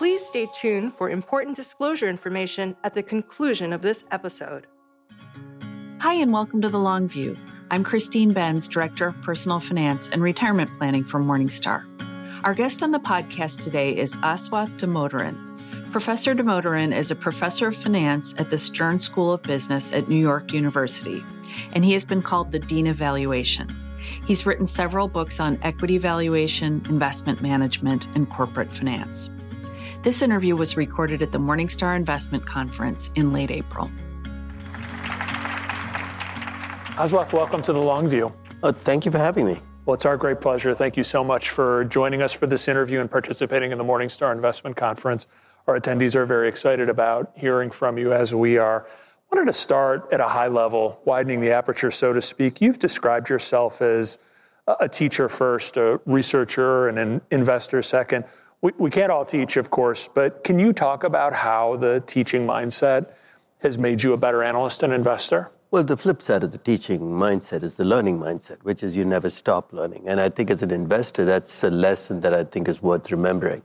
Please stay tuned for important disclosure information at the conclusion of this episode. Hi, and welcome to The Long View. I'm Christine Benz, Director of Personal Finance and Retirement Planning for Morningstar. Our guest on the podcast today is Aswath Damodaran. Professor Damodaran is a professor of finance at the Stern School of Business at New York University, and he has been called the Dean of Valuation. He's written several books on equity valuation, investment management, and corporate finance. This interview was recorded at the Morningstar Investment Conference in late April. Aswath, welcome to the Long View. Oh, uh, thank you for having me. Well, it's our great pleasure. Thank you so much for joining us for this interview and participating in the Morningstar Investment Conference. Our attendees are very excited about hearing from you as we are. I wanted to start at a high level, widening the aperture, so to speak. You've described yourself as a teacher first, a researcher, and an investor second. We, we can't all teach, of course, but can you talk about how the teaching mindset has made you a better analyst and investor? Well, the flip side of the teaching mindset is the learning mindset, which is you never stop learning. And I think as an investor, that's a lesson that I think is worth remembering.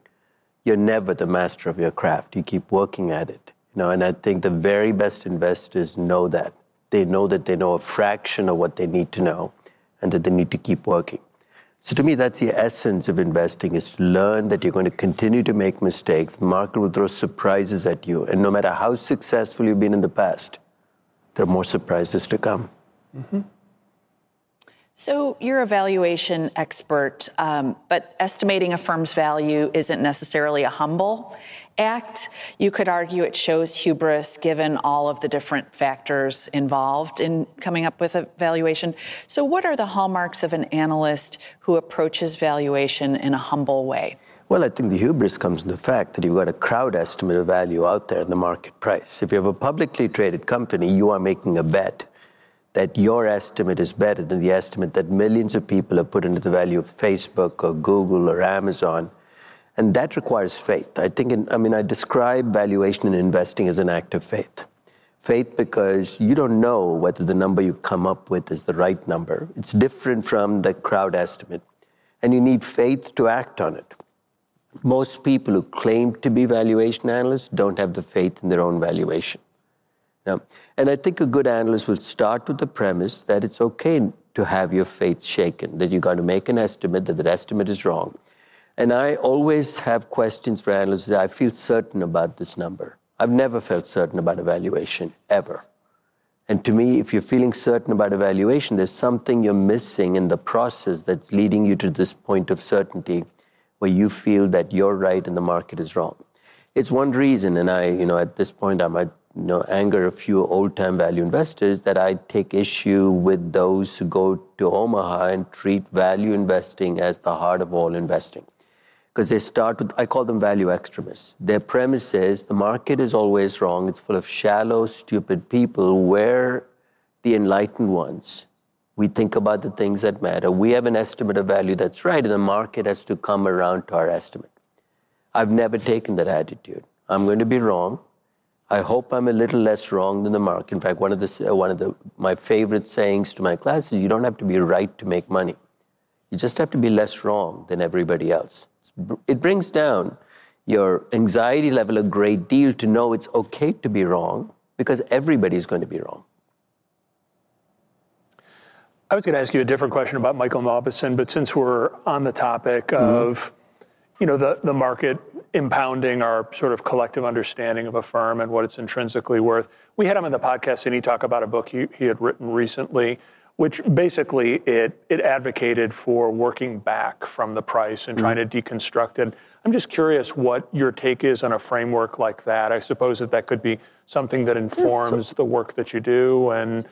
You're never the master of your craft. You keep working at it. You know, and I think the very best investors know that. They know that they know a fraction of what they need to know and that they need to keep working. So to me, that's the essence of investing is to learn that you're going to continue to make mistakes. The market will throw surprises at you. And no matter how successful you've been in the past, there are more surprises to come. Mm-hmm. So, you're a valuation expert, um, but estimating a firm's value isn't necessarily a humble act. You could argue it shows hubris given all of the different factors involved in coming up with a valuation. So, what are the hallmarks of an analyst who approaches valuation in a humble way? Well, I think the hubris comes in the fact that you've got a crowd estimate of value out there in the market price. If you have a publicly traded company, you are making a bet that your estimate is better than the estimate that millions of people have put into the value of Facebook or Google or Amazon. And that requires faith. I think, in, I mean, I describe valuation and investing as an act of faith. Faith because you don't know whether the number you've come up with is the right number. It's different from the crowd estimate. And you need faith to act on it most people who claim to be valuation analysts don't have the faith in their own valuation. Now, and I think a good analyst will start with the premise that it's okay to have your faith shaken, that you got to make an estimate, that that estimate is wrong. And I always have questions for analysts. I feel certain about this number. I've never felt certain about evaluation, ever. And to me, if you're feeling certain about evaluation, there's something you're missing in the process that's leading you to this point of certainty where you feel that you're right and the market is wrong. It's one reason, and I, you know, at this point, I might you know, anger a few old-time value investors that I take issue with those who go to Omaha and treat value investing as the heart of all investing. Because they start with, I call them value extremists. Their premise is the market is always wrong. It's full of shallow, stupid people. We're the enlightened ones we think about the things that matter. We have an estimate of value that's right, and the market has to come around to our estimate. I've never taken that attitude. I'm going to be wrong. I hope I'm a little less wrong than the market. In fact, one of the one of the my favorite sayings to my class is, "You don't have to be right to make money. You just have to be less wrong than everybody else." It brings down your anxiety level a great deal to know it's okay to be wrong because everybody's going to be wrong. I was going to ask you a different question about Michael Mauboussin, but since we're on the topic mm-hmm. of, you know, the, the market impounding our sort of collective understanding of a firm and what it's intrinsically worth, we had him on the podcast and he talked about a book he, he had written recently, which basically it, it advocated for working back from the price and mm-hmm. trying to deconstruct it. I'm just curious what your take is on a framework like that. I suppose that that could be something that informs the work that you do and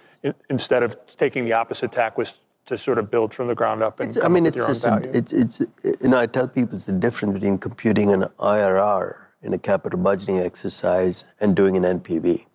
instead of taking the opposite tack was to sort of build from the ground up and it's, I mean, it's just a, it's, it's, you know, I tell people it's the difference between computing an IRR in a capital budgeting exercise and doing an NPV.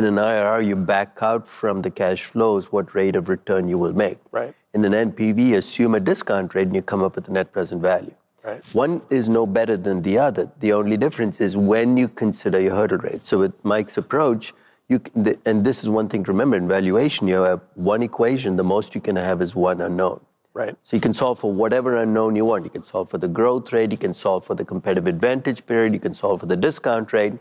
In an IRR, you back out from the cash flows what rate of return you will make. Right. In an NPV, assume a discount rate and you come up with a net present value. Right. One is no better than the other. The only difference is when you consider your hurdle rate. So with Mike's approach, you, and this is one thing to remember in valuation, you have one equation, the most you can have is one unknown. Right. So you can solve for whatever unknown you want. You can solve for the growth rate, you can solve for the competitive advantage period, you can solve for the discount rate.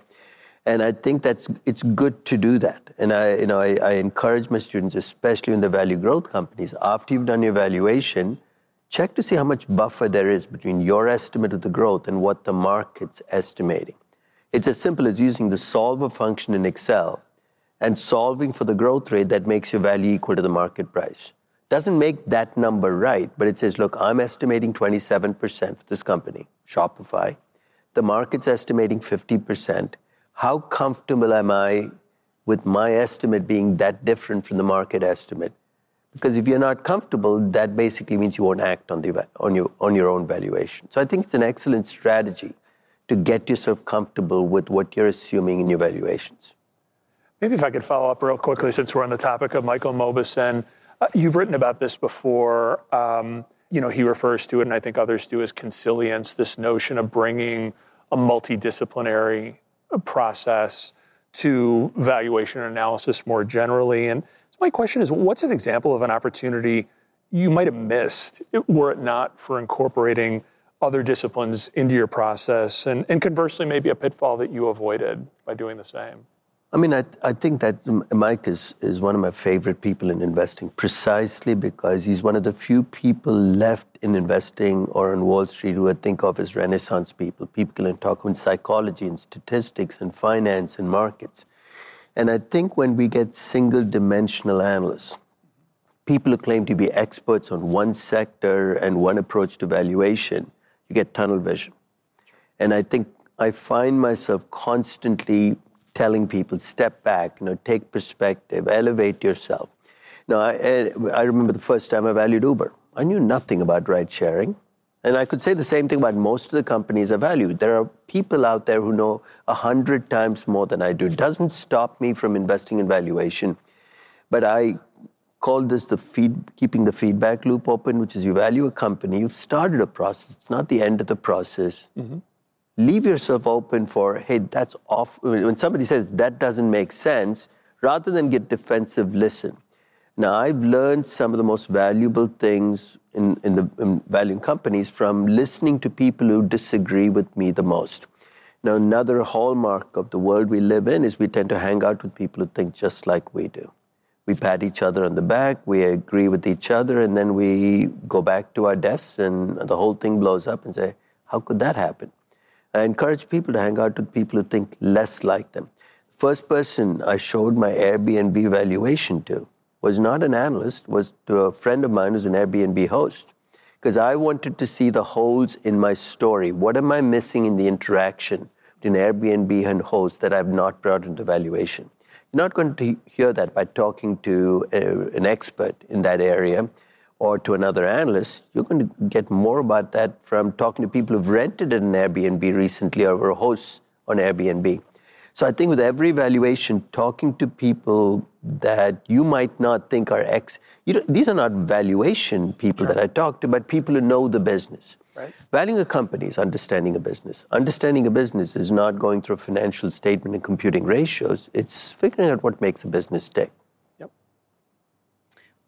And I think that's it's good to do that. And I, you know, I, I encourage my students, especially in the value growth companies, after you've done your valuation, check to see how much buffer there is between your estimate of the growth and what the market's estimating. It's as simple as using the solver function in Excel and solving for the growth rate that makes your value equal to the market price. Doesn't make that number right, but it says, look, I'm estimating 27% for this company, Shopify. The market's estimating 50%. How comfortable am I with my estimate being that different from the market estimate? Because if you're not comfortable, that basically means you won't act on, the, on, your, on your own valuation. So I think it's an excellent strategy to get yourself comfortable with what you're assuming in your valuations. Maybe if I could follow up real quickly, since we're on the topic of Michael Mauboussin. Uh, you've written about this before. Um, you know, he refers to it, and I think others do, as consilience, this notion of bringing a multidisciplinary process to valuation analysis more generally. And so my question is, what's an example of an opportunity you might have missed were it not for incorporating other disciplines into your process? And, and conversely, maybe a pitfall that you avoided by doing the same? I mean, I, I think that Mike is, is one of my favorite people in investing precisely because he's one of the few people left in investing or on Wall Street who I think of as Renaissance people. People can talk in psychology and statistics and finance and markets. And I think when we get single dimensional analysts, people who claim to be experts on one sector and one approach to valuation, you get tunnel vision. And I think I find myself constantly telling people step back, you know, take perspective, elevate yourself. Now, I, I remember the first time I valued Uber. I knew nothing about ride sharing. And I could say the same thing about most of the companies I value. There are people out there who know a hundred times more than I do. It doesn't stop me from investing in valuation. But I call this the feed, keeping the feedback loop open, which is you value a company, you've started a process, it's not the end of the process. Mm-hmm leave yourself open for, hey, that's off. When somebody says that doesn't make sense, rather than get defensive, listen. Now, I've learned some of the most valuable things in, in the in valuing companies from listening to people who disagree with me the most. Now, another hallmark of the world we live in is we tend to hang out with people who think just like we do. We pat each other on the back, we agree with each other, and then we go back to our desks and the whole thing blows up and say, How could that happen? I encourage people to hang out with people who think less like them. First person I showed my Airbnb valuation to was not an analyst, was to a friend of mine who's an Airbnb host. Because I wanted to see the holes in my story. What am I missing in the interaction between Airbnb and host that I've not brought into valuation? You're not going to hear that by talking to a, an expert in that area or to another analyst, you're going to get more about that from talking to people who've rented an Airbnb recently or were hosts on Airbnb. So I think with every valuation, talking to people that you might not think are ex, you know, these are not valuation people sure. that I talk to, but people who know the business. Right. Valuing a company is understanding a business. Understanding a business is not going through a financial statement and computing ratios. It's figuring out what makes a business tick.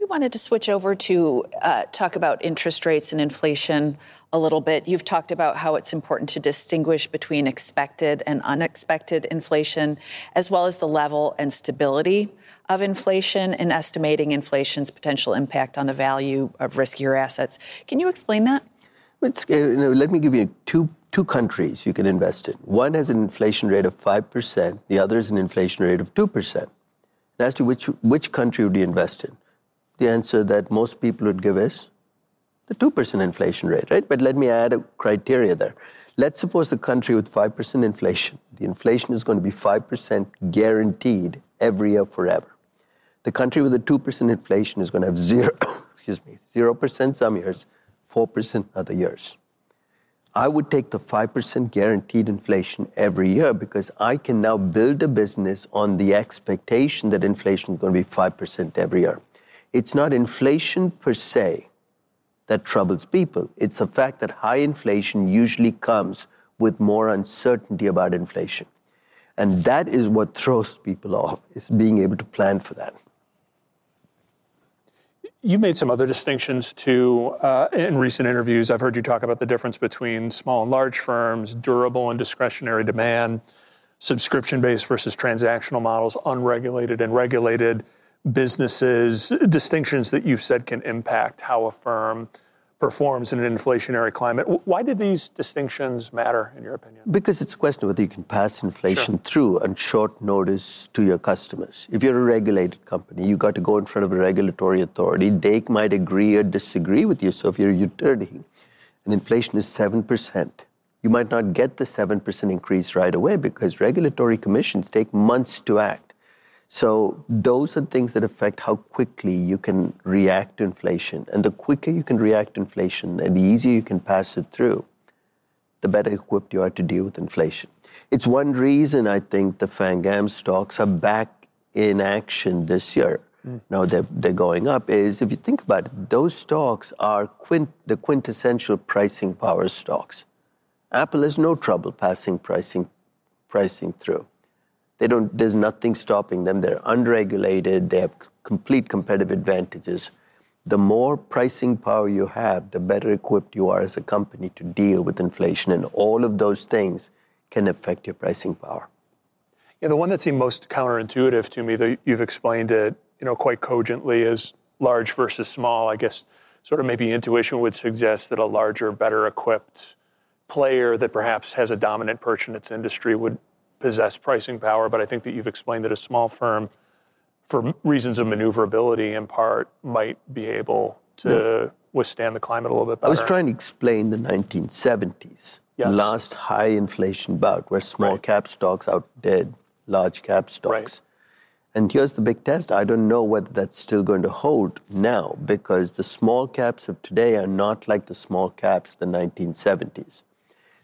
We wanted to switch over to uh, talk about interest rates and inflation a little bit. You've talked about how it's important to distinguish between expected and unexpected inflation, as well as the level and stability of inflation and estimating inflation's potential impact on the value of riskier assets. Can you explain that? You know, let me give you two, two countries you can invest in. One has an inflation rate of 5%, the other is an inflation rate of 2%. And as to which, which country would you invest in? The answer that most people would give is the 2% inflation rate, right? But let me add a criteria there. Let's suppose the country with 5% inflation, the inflation is going to be 5% guaranteed every year forever. The country with a 2% inflation is going to have zero, excuse me, 0% some years, 4% other years. I would take the 5% guaranteed inflation every year because I can now build a business on the expectation that inflation is going to be 5% every year. It's not inflation per se that troubles people. It's the fact that high inflation usually comes with more uncertainty about inflation. And that is what throws people off, is being able to plan for that. You made some other distinctions too uh, in recent interviews. I've heard you talk about the difference between small and large firms, durable and discretionary demand, subscription based versus transactional models, unregulated and regulated businesses, distinctions that you've said can impact how a firm performs in an inflationary climate. Why do these distinctions matter, in your opinion? Because it's a question of whether you can pass inflation sure. through on short notice to your customers. If you're a regulated company, you've got to go in front of a regulatory authority. They might agree or disagree with you. So if you're a utility and inflation is 7%, you might not get the 7% increase right away because regulatory commissions take months to act. So those are things that affect how quickly you can react to inflation. And the quicker you can react to inflation and the easier you can pass it through, the better equipped you are to deal with inflation. It's one reason I think the FANGAM stocks are back in action this year. Mm. Now they're, they're going up. Is if you think about it, those stocks are quint, the quintessential pricing power stocks. Apple has no trouble passing pricing, pricing through. They don't, there's nothing stopping them. They're unregulated. They have complete competitive advantages. The more pricing power you have, the better equipped you are as a company to deal with inflation. And all of those things can affect your pricing power. Yeah, the one that seemed most counterintuitive to me, though you've explained it, you know, quite cogently, is large versus small. I guess sort of maybe intuition would suggest that a larger, better equipped player that perhaps has a dominant perch in its industry would possess pricing power, but I think that you've explained that a small firm, for reasons of maneuverability in part, might be able to yeah. withstand the climate a little bit better. I was trying to explain the 1970s, yes. last high inflation bout where small right. cap stocks outdid large cap stocks. Right. And here's the big test. I don't know whether that's still going to hold now because the small caps of today are not like the small caps of the 1970s.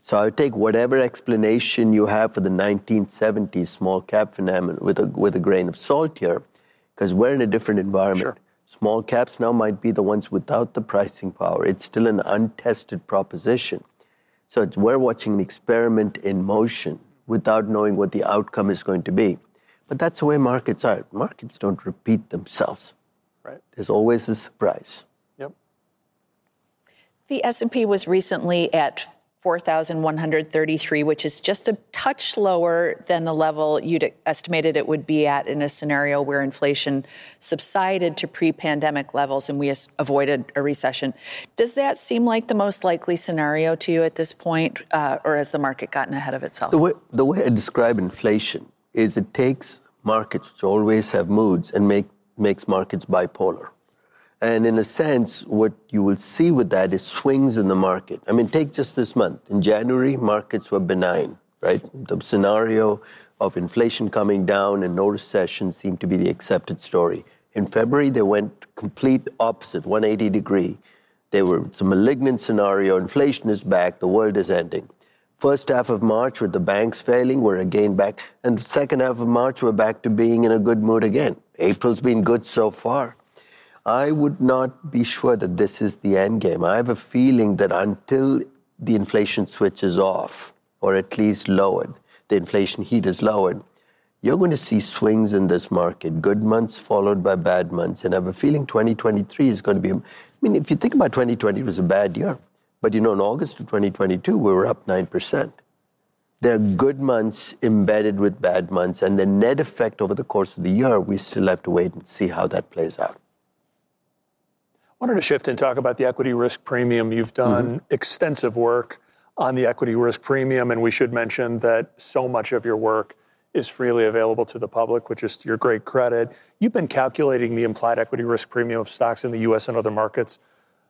So I would take whatever explanation you have for the 1970s small cap phenomenon with a, with a grain of salt here, because we're in a different environment. Sure. Small caps now might be the ones without the pricing power. It's still an untested proposition. So we're watching an experiment in motion without knowing what the outcome is going to be. But that's the way markets are. Markets don't repeat themselves. Right. There's always a surprise. Yep. The S&P was recently at 4,133, which is just a touch lower than the level you'd estimated it would be at in a scenario where inflation subsided to pre pandemic levels and we avoided a recession. Does that seem like the most likely scenario to you at this point, uh, or has the market gotten ahead of itself? The way, the way I describe inflation is it takes markets, which always have moods, and make, makes markets bipolar. And in a sense, what you will see with that is swings in the market. I mean, take just this month. In January, markets were benign, right? The scenario of inflation coming down and no recession seemed to be the accepted story. In February, they went complete opposite, 180 degree. They were the malignant scenario. Inflation is back. The world is ending. First half of March, with the banks failing, we're again back. And second half of March, we're back to being in a good mood again. April's been good so far. I would not be sure that this is the end game. I have a feeling that until the inflation switch is off, or at least lowered, the inflation heat is lowered, you're going to see swings in this market, good months followed by bad months. And I have a feeling 2023 is going to be, I mean, if you think about 2020, it was a bad year. But you know, in August of 2022, we were up 9%. There are good months embedded with bad months, and the net effect over the course of the year, we still have to wait and see how that plays out wanted to shift and talk about the equity risk premium. You've done mm-hmm. extensive work on the equity risk premium, and we should mention that so much of your work is freely available to the public, which is to your great credit. You've been calculating the implied equity risk premium of stocks in the US and other markets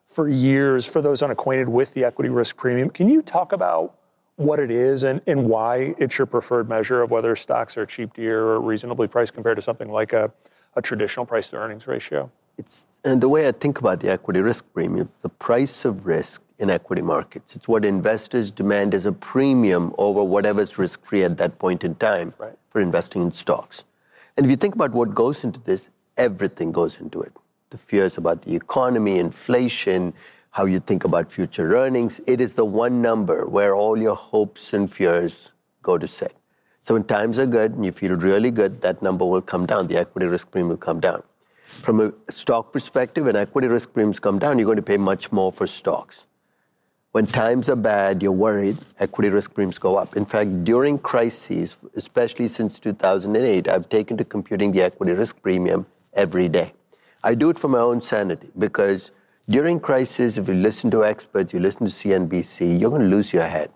for years. For those unacquainted with the equity risk premium, can you talk about what it is and, and why it's your preferred measure of whether stocks are cheap, dear, or reasonably priced compared to something like a, a traditional price to earnings ratio? It's and the way I think about the equity risk premium, it's the price of risk in equity markets. It's what investors demand as a premium over whatever's risk free at that point in time right. for investing in stocks. And if you think about what goes into this, everything goes into it. The fears about the economy, inflation, how you think about future earnings. It is the one number where all your hopes and fears go to set. So when times are good and you feel really good, that number will come down. The equity risk premium will come down. From a stock perspective, when equity risk premiums come down, you're going to pay much more for stocks. When times are bad, you're worried, equity risk premiums go up. In fact, during crises, especially since 2008, I've taken to computing the equity risk premium every day. I do it for my own sanity because during crises, if you listen to experts, you listen to CNBC, you're going to lose your head.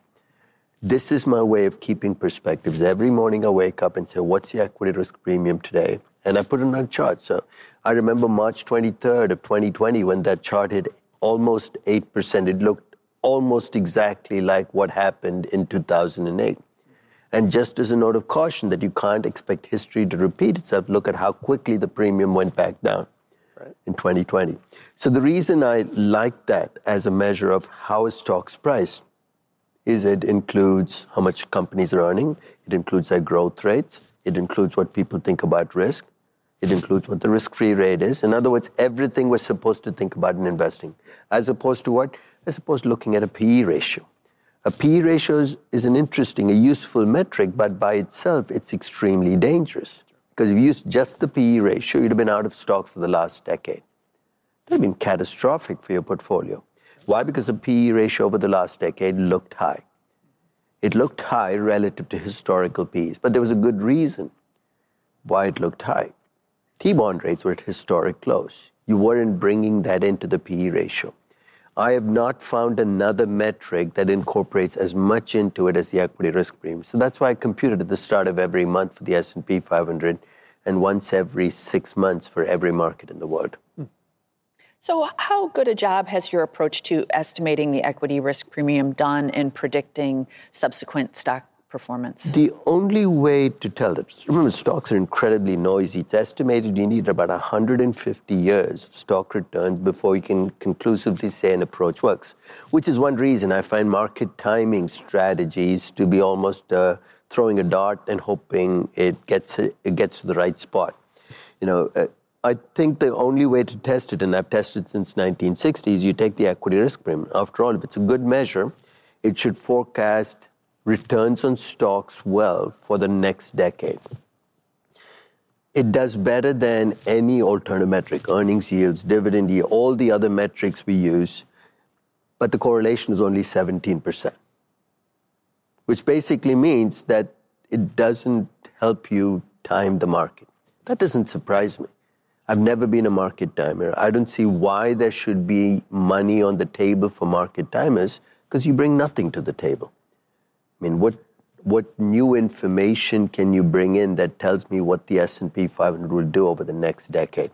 This is my way of keeping perspectives. Every morning I wake up and say, what's the equity risk premium today? And I put it on a chart. So I remember March 23rd of 2020 when that chart hit almost 8%. It looked almost exactly like what happened in 2008. And just as a note of caution that you can't expect history to repeat itself, look at how quickly the premium went back down right. in 2020. So the reason I like that as a measure of how a stock's priced is it includes how much companies are earning, it includes their growth rates, it includes what people think about risk, it includes what the risk-free rate is. In other words, everything we're supposed to think about in investing, as opposed to what? As opposed to looking at a PE ratio. A PE ratio is, is an interesting, a useful metric, but by itself, it's extremely dangerous. Because if you used just the PE ratio, you'd have been out of stocks for the last decade. That would have been catastrophic for your portfolio. Why? Because the PE ratio over the last decade looked high. It looked high relative to historical PEs, but there was a good reason why it looked high. T bond rates were at historic lows. You weren't bringing that into the PE ratio. I have not found another metric that incorporates as much into it as the equity risk premium. So that's why I computed at the start of every month for the S&P 500 and once every 6 months for every market in the world. Hmm. So how good a job has your approach to estimating the equity risk premium done in predicting subsequent stock performance? The only way to tell it, remember, stocks are incredibly noisy. It's estimated you need about 150 years of stock returns before you can conclusively say an approach works, which is one reason I find market timing strategies to be almost uh, throwing a dart and hoping it gets, it gets to the right spot. You know, uh, I think the only way to test it, and I've tested since 1960, is you take the equity risk premium. After all, if it's a good measure, it should forecast returns on stocks well for the next decade. It does better than any alternative metric, earnings yields, dividend yield, all the other metrics we use, but the correlation is only 17%, which basically means that it doesn't help you time the market. That doesn't surprise me. I've never been a market timer. I don't see why there should be money on the table for market timers because you bring nothing to the table. I mean, what what new information can you bring in that tells me what the S&P 500 will do over the next decade?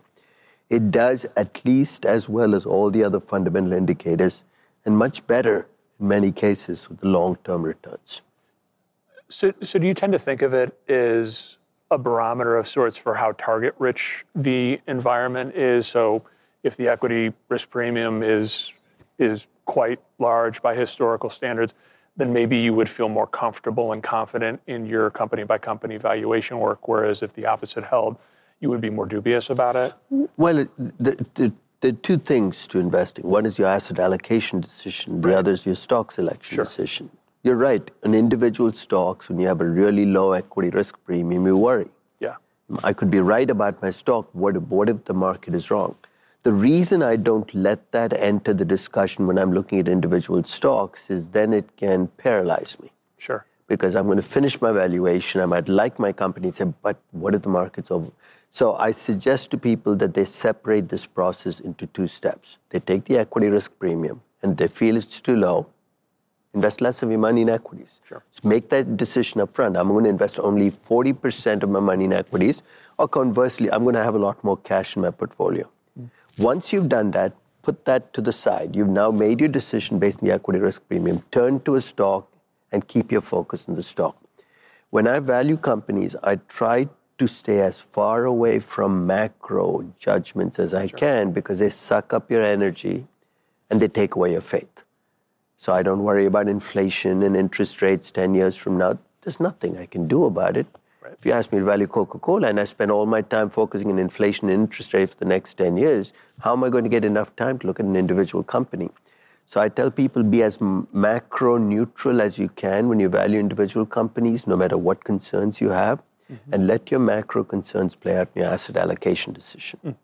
It does at least as well as all the other fundamental indicators and much better in many cases with the long-term returns. So, so do you tend to think of it as a barometer of sorts for how target rich the environment is? So if the equity risk premium is is quite large by historical standards, then maybe you would feel more comfortable and confident in your company by company valuation work. Whereas if the opposite held, you would be more dubious about it? Well, the, the, the two things to investing. One is your asset allocation decision, the right. other is your stock selection sure. decision. You're right. In individual stocks, when you have a really low equity risk premium, you worry. Yeah. I could be right about my stock. What what if the market is wrong? The reason I don't let that enter the discussion when I'm looking at individual stocks is then it can paralyze me. Sure. Because I'm going to finish my valuation. I might like my company, say, but what if the market's over? So I suggest to people that they separate this process into two steps. They take the equity risk premium and they feel it's too low, invest less of your money in equities. Sure. So make that decision up front. I'm going to invest only 40% of my money in equities, or conversely, I'm going to have a lot more cash in my portfolio. Once you've done that, put that to the side. You've now made your decision based on the equity risk premium. Turn to a stock and keep your focus on the stock. When I value companies, I try to stay as far away from macro judgments as I sure. can because they suck up your energy and they take away your faith. So I don't worry about inflation and interest rates 10 years from now. There's nothing I can do about it. If you ask me to value Coca Cola and I spend all my time focusing on inflation and interest rates for the next 10 years, how am I going to get enough time to look at an individual company? So I tell people be as macro neutral as you can when you value individual companies, no matter what concerns you have, mm-hmm. and let your macro concerns play out in your asset allocation decision. Mm.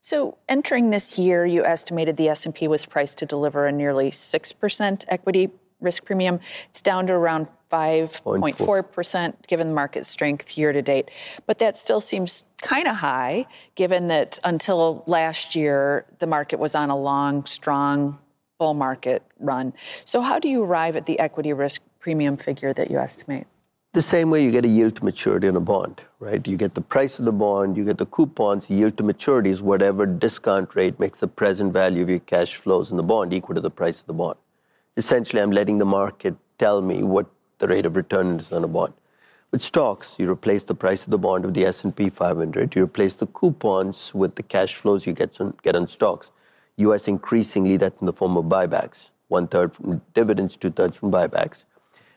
So entering this year, you estimated the S&P was priced to deliver a nearly 6% equity risk premium. It's down to around 5.4% given the market strength year to date. But that still seems kind of high given that until last year, the market was on a long, strong bull market run. So, how do you arrive at the equity risk premium figure that you estimate? The same way you get a yield to maturity on a bond, right? You get the price of the bond, you get the coupons, yield to maturity is whatever discount rate makes the present value of your cash flows in the bond equal to the price of the bond. Essentially, I'm letting the market tell me what the rate of return is on a bond. With stocks, you replace the price of the bond with the S&P 500. You replace the coupons with the cash flows you get on, get on stocks. U.S. increasingly, that's in the form of buybacks. One third from dividends, two thirds from buybacks.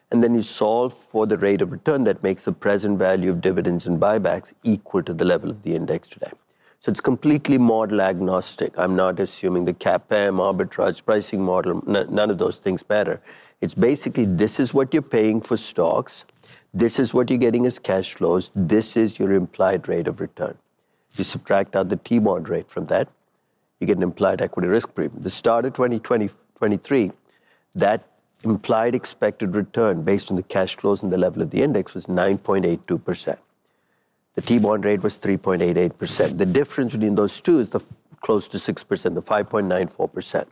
And then you solve for the rate of return that makes the present value of dividends and buybacks equal to the level of the index today. So it's completely model agnostic. I'm not assuming the CAPM, arbitrage, pricing model, none of those things matter. It's basically this is what you're paying for stocks, this is what you're getting as cash flows, this is your implied rate of return. You subtract out the T bond rate from that, you get an implied equity risk premium. The start of 2023, that implied expected return based on the cash flows and the level of the index was 9.82%. The T bond rate was 3.88%. The difference between those two is the close to 6%, the 5.94%.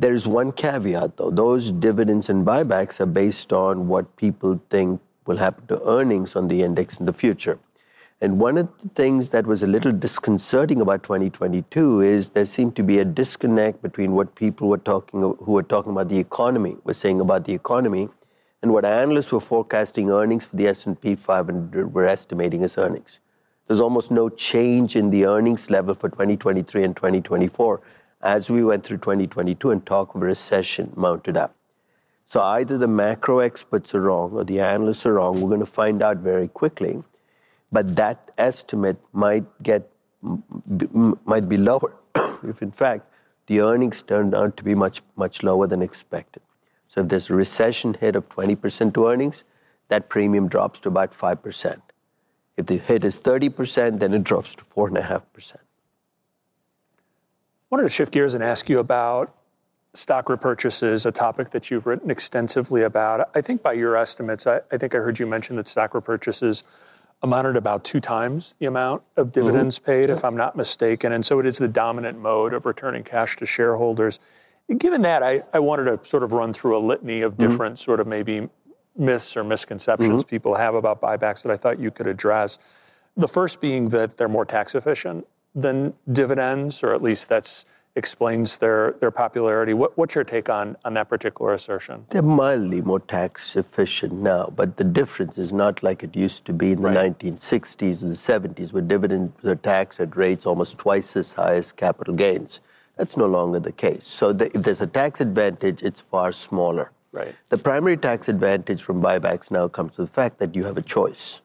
There is one caveat, though. Those dividends and buybacks are based on what people think will happen to earnings on the index in the future. And one of the things that was a little disconcerting about 2022 is there seemed to be a disconnect between what people were talking who were talking about the economy were saying about the economy and what analysts were forecasting earnings for the S&P 500 were estimating as earnings. There's almost no change in the earnings level for 2023 and 2024 as we went through 2022 and talk of recession mounted up. So either the macro experts are wrong or the analysts are wrong. We're going to find out very quickly. But that estimate might get might be lower if in fact the earnings turned out to be much much lower than expected. So if there's a recession hit of 20% to earnings, that premium drops to about 5%. If the hit is 30%, then it drops to 4.5% wanted to shift gears and ask you about stock repurchases, a topic that you've written extensively about. I think by your estimates, I, I think I heard you mention that stock repurchases amounted about two times the amount of mm-hmm. dividends mm-hmm. paid, if I'm not mistaken. And so it is the dominant mode of returning cash to shareholders. Given that, I, I wanted to sort of run through a litany of mm-hmm. different mm-hmm. sort of maybe myths or misconceptions mm-hmm. people have about buybacks that I thought you could address. The first being that they're more tax efficient than dividends, or at least that's explains their, their popularity. What, what's your take on, on that particular assertion? They're mildly more tax efficient now, but the difference is not like it used to be in the right. 1960s and the 70s, where dividends are taxed at rates almost twice as high as capital gains. That's no longer the case. So the, if there's a tax advantage, it's far smaller. Right. The primary tax advantage from buybacks now comes to the fact that you have a choice.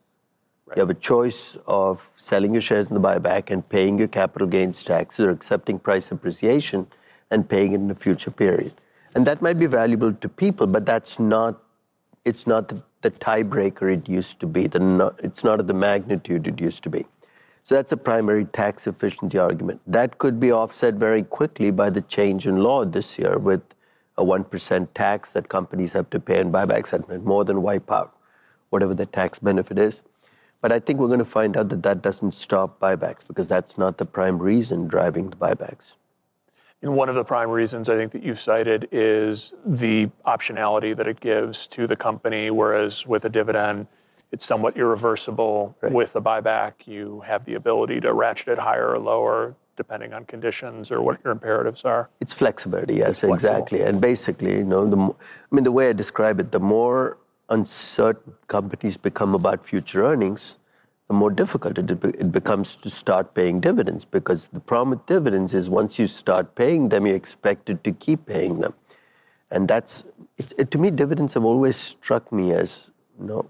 Right. You have a choice of selling your shares in the buyback and paying your capital gains taxes or accepting price appreciation and paying it in a future period. And that might be valuable to people, but that's not, it's not the, the tiebreaker it used to be. The not, it's not at the magnitude it used to be. So that's a primary tax efficiency argument. That could be offset very quickly by the change in law this year with a 1% tax that companies have to pay in buybacks that more than wipe out whatever the tax benefit is. But I think we're going to find out that that doesn't stop buybacks because that's not the prime reason driving the buybacks. And one of the prime reasons I think that you've cited is the optionality that it gives to the company, whereas with a dividend, it's somewhat irreversible. Right. With a buyback, you have the ability to ratchet it higher or lower depending on conditions or what your imperatives are. It's flexibility, yes, it's exactly. And basically, you know, the, I mean, the way I describe it, the more uncertain companies become about future earnings, the more difficult it, it becomes to start paying dividends. Because the problem with dividends is once you start paying them, you're expected to keep paying them. And that's, it, to me, dividends have always struck me as, you know,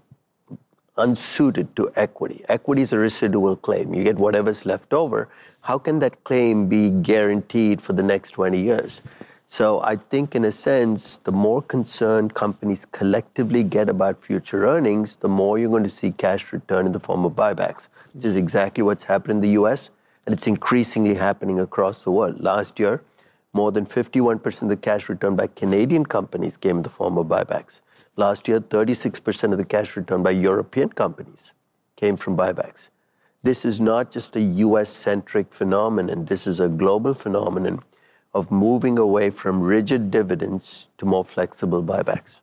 unsuited to equity. Equity is a residual claim. You get whatever's left over. How can that claim be guaranteed for the next 20 years? So I think, in a sense, the more concerned companies collectively get about future earnings, the more you're going to see cash return in the form of buybacks, which is exactly what's happened in the U.S. and it's increasingly happening across the world. Last year, more than 51% of the cash returned by Canadian companies came in the form of buybacks. Last year, 36% of the cash returned by European companies came from buybacks. This is not just a U.S.-centric phenomenon. This is a global phenomenon of moving away from rigid dividends to more flexible buybacks.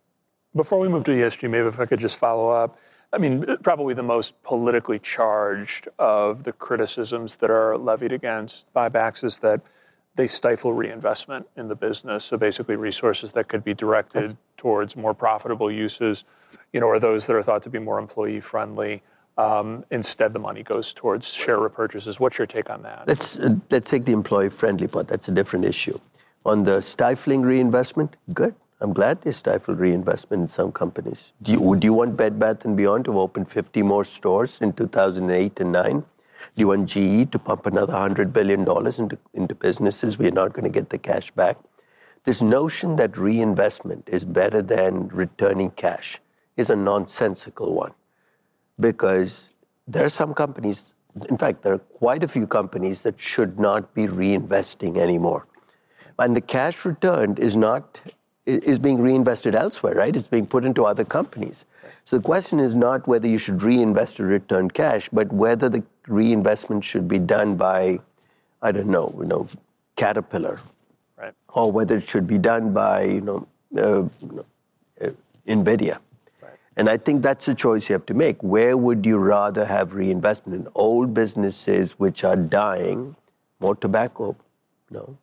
Before we move to ESG, maybe if I could just follow up. I mean, uh, probably the most politically charged of the criticisms that are levied against buybacks is that they stifle reinvestment in the business. So basically, resources that could be directed towards more profitable uses, you know, or those that are thought to be more employee friendly. Um, instead, the money goes towards share repurchases. What's your take on that? Let's uh, let's take the employee friendly part. That's a different issue. On the stifling reinvestment, good. I'm glad they stifled reinvestment in some companies. Do you, would you want Bed Bath & Beyond to open 50 more stores in 2008 and 9? Do you want GE to pump another $100 billion into, into businesses we're not going to get the cash back? This notion that reinvestment is better than returning cash is a nonsensical one because there are some companies, in fact, there are quite a few companies that should not be reinvesting anymore. And the cash returned is not is being reinvested elsewhere, right? It's being put into other companies. So the question is not whether you should reinvest or return cash, but whether the reinvestment should be done by, I don't know, you know, Caterpillar, right. or whether it should be done by, you know, uh, uh, Nvidia. And I think that's a choice you have to make. Where would you rather have reinvestment in old businesses which are dying, more tobacco, no,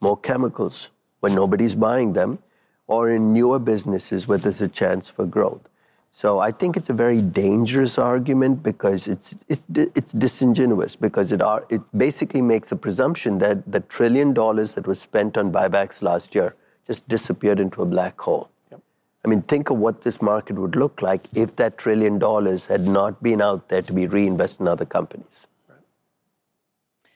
more chemicals when nobody's buying them, or in newer businesses where there's a chance for growth. So I think it's a very dangerous argument because it's, it's, it's disingenuous because it, are, it basically makes a presumption that the trillion dollars that was spent on buybacks last year just disappeared into a black hole. I mean, think of what this market would look like if that trillion dollars had not been out there to be reinvested in other companies.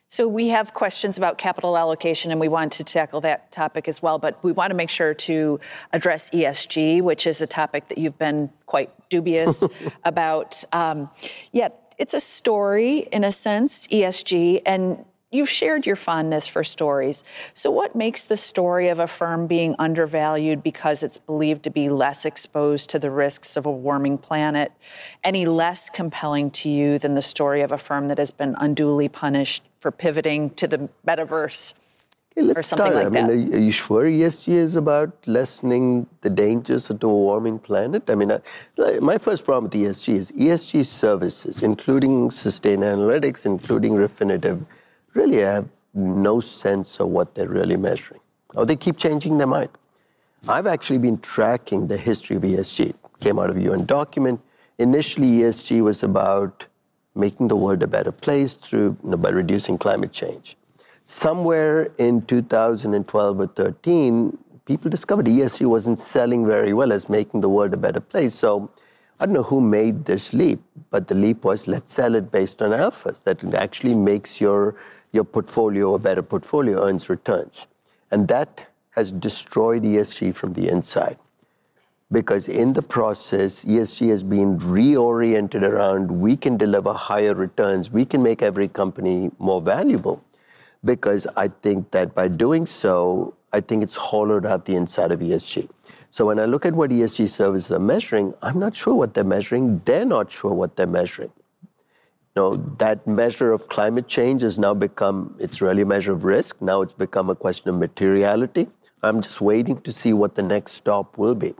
So we have questions about capital allocation, and we want to tackle that topic as well. But we want to make sure to address ESG, which is a topic that you've been quite dubious about. Um, yet it's a story in a sense, ESG, and You've shared your fondness for stories. So, what makes the story of a firm being undervalued because it's believed to be less exposed to the risks of a warming planet any less compelling to you than the story of a firm that has been unduly punished for pivoting to the metaverse? Okay, let's or something start. Like I mean, are you sure ESG is about lessening the dangers of a warming planet? I mean, I, my first problem with ESG is ESG services, including Sustainalytics, including Refinitiv, really have no sense of what they're really measuring. Or they keep changing their mind. I've actually been tracking the history of ESG. It came out of a UN document. Initially, ESG was about making the world a better place through you know, by reducing climate change. Somewhere in 2012 or 13, people discovered ESG wasn't selling very well as making the world a better place. So I don't know who made this leap, but the leap was let's sell it based on alphas that actually makes your your portfolio, a better portfolio, earns returns. And that has destroyed ESG from the inside. Because in the process, ESG has been reoriented around we can deliver higher returns, we can make every company more valuable. Because I think that by doing so, I think it's hollowed out the inside of ESG. So when I look at what ESG services are measuring, I'm not sure what they're measuring. They're not sure what they're measuring know, that measure of climate change has now become, it's really a measure of risk. Now it's become a question of materiality. I'm just waiting to see what the next stop will be.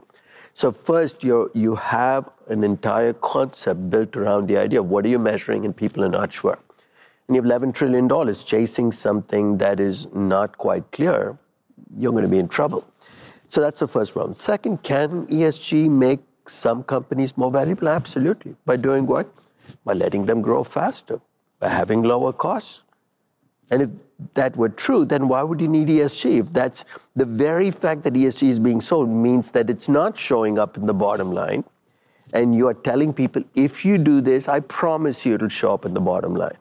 So first, you you have an entire concept built around the idea of what are you measuring and people are not sure. And you have $11 trillion chasing something that is not quite clear, you're going to be in trouble. So that's the first problem. Second, can ESG make some companies more valuable? Absolutely. By doing what? By letting them grow faster, by having lower costs. And if that were true, then why would you need ESG? If that's the very fact that ESG is being sold means that it's not showing up in the bottom line, and you are telling people, if you do this, I promise you it'll show up in the bottom line.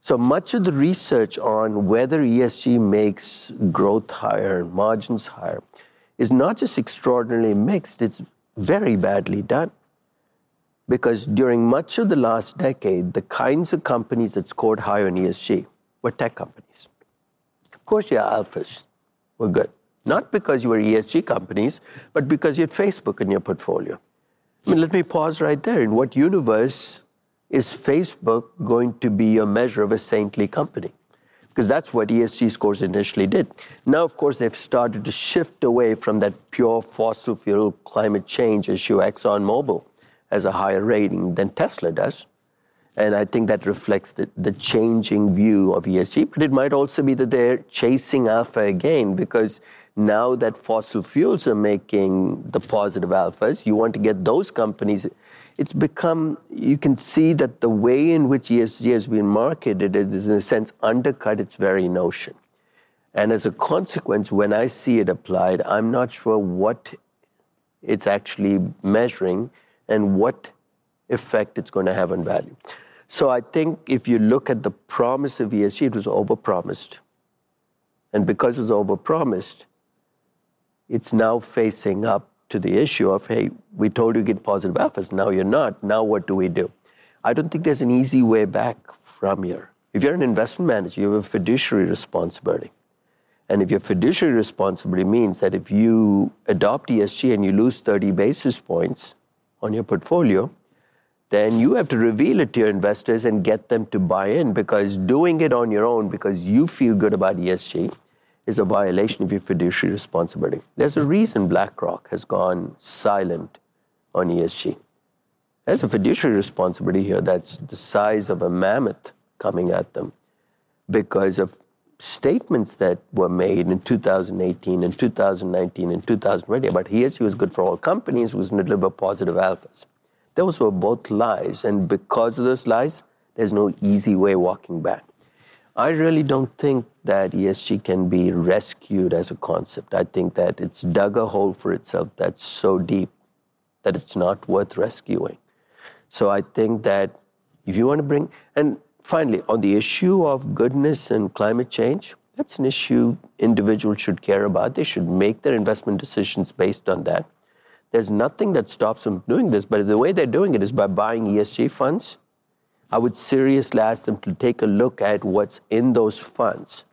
So much of the research on whether ESG makes growth higher, and margins higher, is not just extraordinarily mixed, it's very badly done because during much of the last decade, the kinds of companies that scored higher on ESG were tech companies. Of course, your alphas were good, not because you were ESG companies, but because you had Facebook in your portfolio. I mean, let me pause right there. In what universe is Facebook going to be a measure of a saintly company? Because that's what ESG scores initially did. Now, of course, they've started to shift away from that pure fossil fuel climate change issue, ExxonMobil has a higher rating than Tesla does. And I think that reflects the, the changing view of ESG. But it might also be that they're chasing alpha again because now that fossil fuels are making the positive alphas, you want to get those companies. It's become, you can see that the way in which ESG has been marketed is, in a sense, undercut its very notion. And as a consequence, when I see it applied, I'm not sure what it's actually measuring and what effect it's going to have on value. So I think if you look at the promise of ESG, it was overpromised. And because it was overpromised, it's now facing up to the issue of, hey, we told you to get positive alphas, now you're not. Now what do we do? I don't think there's an easy way back from here. If you're an investment manager, you have a fiduciary responsibility. And if your fiduciary responsibility means that if you adopt ESG and you lose 30 basis points, on your portfolio, then you have to reveal it to your investors and get them to buy in because doing it on your own because you feel good about ESG is a violation of your fiduciary responsibility. There's a reason BlackRock has gone silent on ESG. There's a fiduciary responsibility here that's the size of a mammoth coming at them because of statements that were made in 2018 and 2019 and 2020 about ESG was good for all companies, was going to deliver positive alphas. Those were both lies, and because of those lies, there's no easy way walking back. I really don't think that ESG can be rescued as a concept. I think that it's dug a hole for itself that's so deep that it's not worth rescuing. So I think that if you want to bring, and finally, on the issue of goodness and climate change, that's an issue individuals should care about. They should make their investment decisions based on that. There's nothing that stops them doing this, but the way they're doing it is by buying ESG funds. I would seriously ask them to take a look at what's in those funds.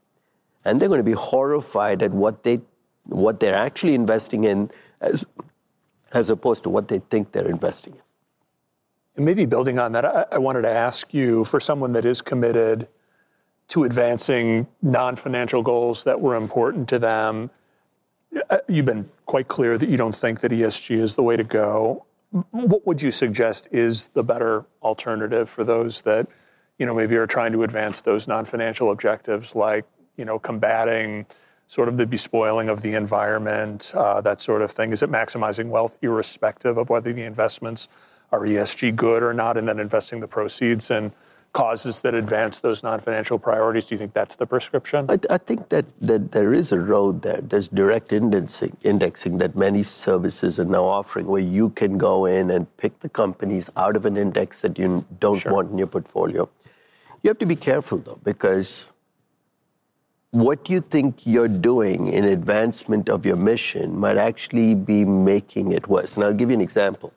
And they're going to be horrified at what, they, what they're actually investing in as, as opposed to what they think they're investing in. And maybe building on that, I, I wanted to ask you for someone that is committed to advancing non financial goals that were important to them. Uh, you've been quite clear that you don't think that ESG is the way to go. What would you suggest is the better alternative for those that, you know, maybe are trying to advance those non-financial objectives, like, you know, combating sort of the bespoiling of the environment, uh, that sort of thing? Is it maximizing wealth irrespective of whether the investments are ESG good or not, and then investing the proceeds in causes that advance those non-financial priorities? Do you think that's the prescription? I, I think that, that there is a road there. There's direct indexing, indexing that many services are now offering, where you can go in and pick the companies out of an index that you don't sure. want in your portfolio. You have to be careful though, because what you think you're doing in advancement of your mission might actually be making it worse. And I'll give you an example.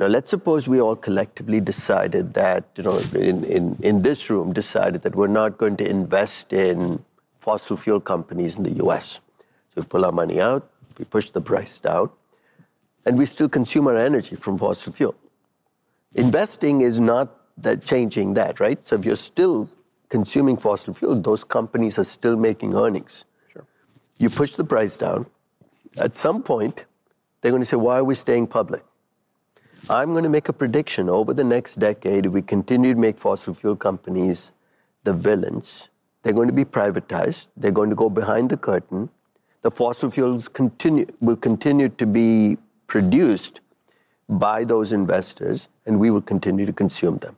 Now, let's suppose we all collectively decided that, you know, in, in, in this room, decided that we're not going to invest in fossil fuel companies in the US. So we pull our money out, we push the price down, and we still consume our energy from fossil fuel. Investing is not that changing that, right? So if you're still consuming fossil fuel, those companies are still making earnings. Sure. You push the price down. At some point, they're going to say, why are we staying public? I'm going to make a prediction over the next decade, we continue to make fossil fuel companies the villains, they're going to be privatized, they're going to go behind the curtain. The fossil fuels continue, will continue to be produced by those investors, and we will continue to consume them.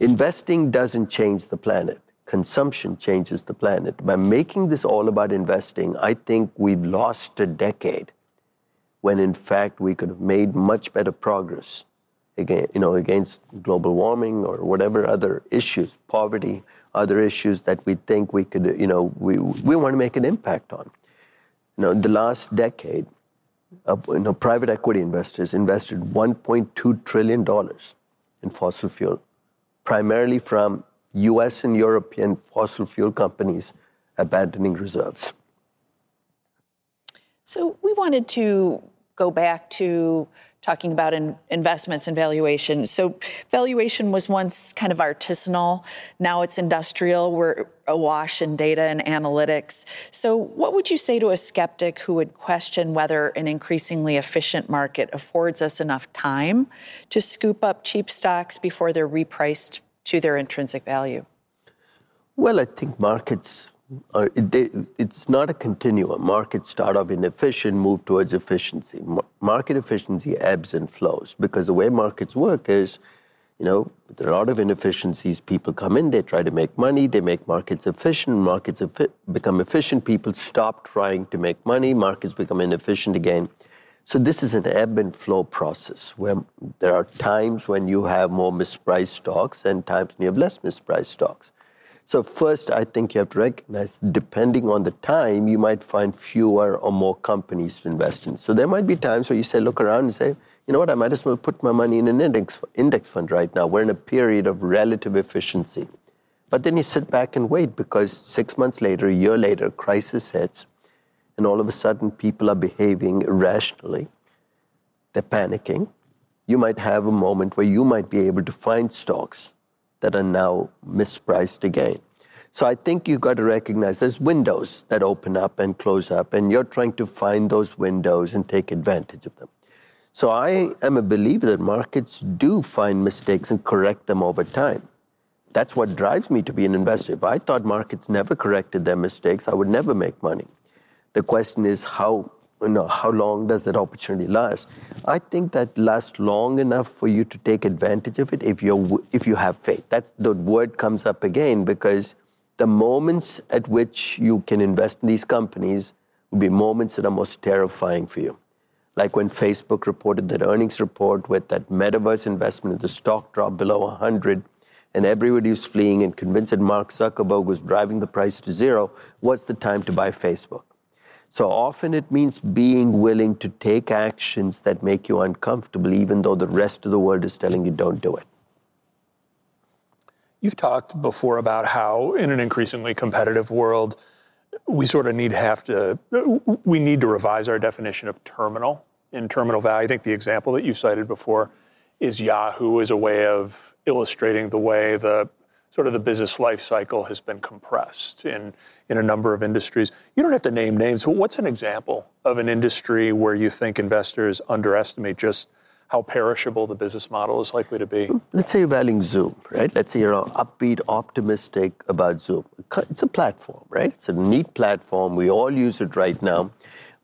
Investing doesn't change the planet. Consumption changes the planet. By making this all about investing, I think we've lost a decade when in fact we could have made much better progress again, you know, against global warming or whatever other issues, poverty, other issues that we think we could, you know, we, we want to make an impact on. You know, the last decade, uh, you know, private equity investors invested $1.2 trillion in fossil fuel, primarily from US and European fossil fuel companies abandoning reserves. So we wanted to go back to talking about in investments and valuation. So valuation was once kind of artisanal. Now it's industrial. We're awash in data and analytics. So what would you say to a skeptic who would question whether an increasingly efficient market affords us enough time to scoop up cheap stocks before they're repriced to their intrinsic value? Well, I think markets uh, it, it's not a continuum. Markets start off inefficient, move towards efficiency. market efficiency ebbs and flows because the way markets work is, you know, there are a lot of inefficiencies. People come in, they try to make money, they make markets efficient, markets efi- become efficient, people stop trying to make money, markets become inefficient again. So this is an ebb and flow process where there are times when you have more mispriced stocks and times when you have less mispriced stocks. So first, I think you have to recognize, depending on the time, you might find fewer or more companies to invest in. So there might be times where you say, look around and say, you know what, I might as well put my money in an index, index fund right now. We're in a period of relative efficiency. But then you sit back and wait because six months later, a year later, crisis hits, and all of a sudden people are behaving irrationally. They're panicking. You might have a moment where you might be able to find stocks that are now mispriced again. So I think you've got to recognize there's windows that open up and close up, and you're trying to find those windows and take advantage of them. So I am a believer that markets do find mistakes and correct them over time. That's what drives me to be an investor. If I thought markets never corrected their mistakes, I would never make money. The question is how you know, how long does that opportunity last? I think that lasts long enough for you to take advantage of it if you if you have faith. That the word comes up again because the moments at which you can invest in these companies will be moments that are most terrifying for you. Like when Facebook reported that earnings report with that metaverse investment, the stock dropped below 100, and everybody was fleeing and convinced that Mark Zuckerberg was driving the price to zero. What's the time to buy Facebook? So often it means being willing to take actions that make you uncomfortable, even though the rest of the world is telling you don't do it. You've talked before about how, in an increasingly competitive world, we sort of need have to we need to revise our definition of terminal in terminal value. I think the example that you cited before is Yahoo as a way of illustrating the way the sort of the business life cycle has been compressed in, in a number of industries. You don't have to name names, but what's an example of an industry where you think investors underestimate just how perishable the business model is likely to be? Let's say you're valuing Zoom, right? Let's say you're upbeat, optimistic about Zoom. It's a platform, right? It's a neat platform. We all use it right now.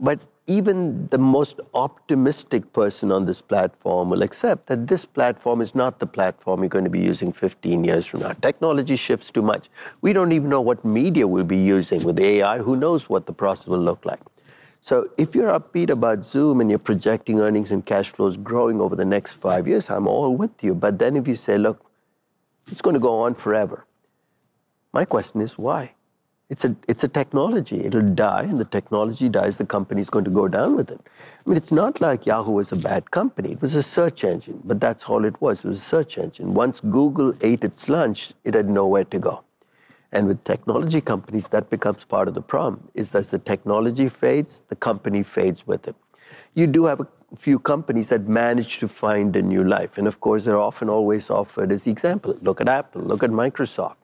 But even the most optimistic person on this platform will accept that this platform is not the platform you're going to be using 15 years from now. Technology shifts too much. We don't even know what media we'll be using with AI. Who knows what the process will look like? So if you're upbeat about Zoom and you're projecting earnings and cash flows growing over the next five years, I'm all with you. But then if you say, look, it's going to go on forever, my question is why? It's a, it's a technology. It'll die, and the technology dies, the company's going to go down with it. I mean, it's not like Yahoo was a bad company. It was a search engine, but that's all it was. It was a search engine. Once Google ate its lunch, it had nowhere to go. And with technology companies, that becomes part of the problem, is as the technology fades, the company fades with it. You do have a few companies that manage to find a new life. And of course, they're often always offered as the example. Look at Apple, look at Microsoft.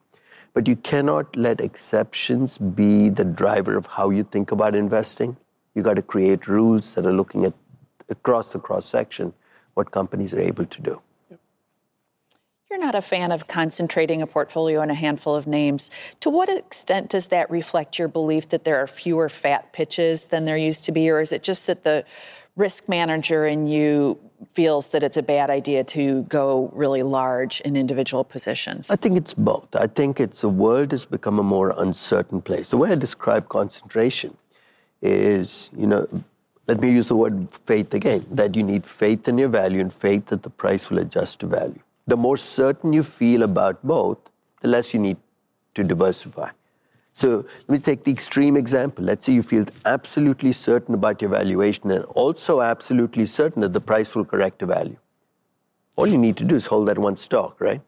But you cannot let exceptions be the driver of how you think about investing. You got to create rules that are looking at across the cross section what companies are able to do. You're not a fan of concentrating a portfolio in a handful of names. To what extent does that reflect your belief that there are fewer fat pitches than there used to be, or is it just that the risk manager in you feels that it's a bad idea to go really large in individual positions? I think it's both. I think it's the world has become a more uncertain place. The way I describe concentration is, you know, let me use the word faith again, that you need faith in your value and faith that the price will adjust to value. The more certain you feel about both, the less you need to diversify. So let me take the extreme example. Let's say you feel absolutely certain about your valuation and also absolutely certain that the price will correct the value. All you need to do is hold that one stock, right?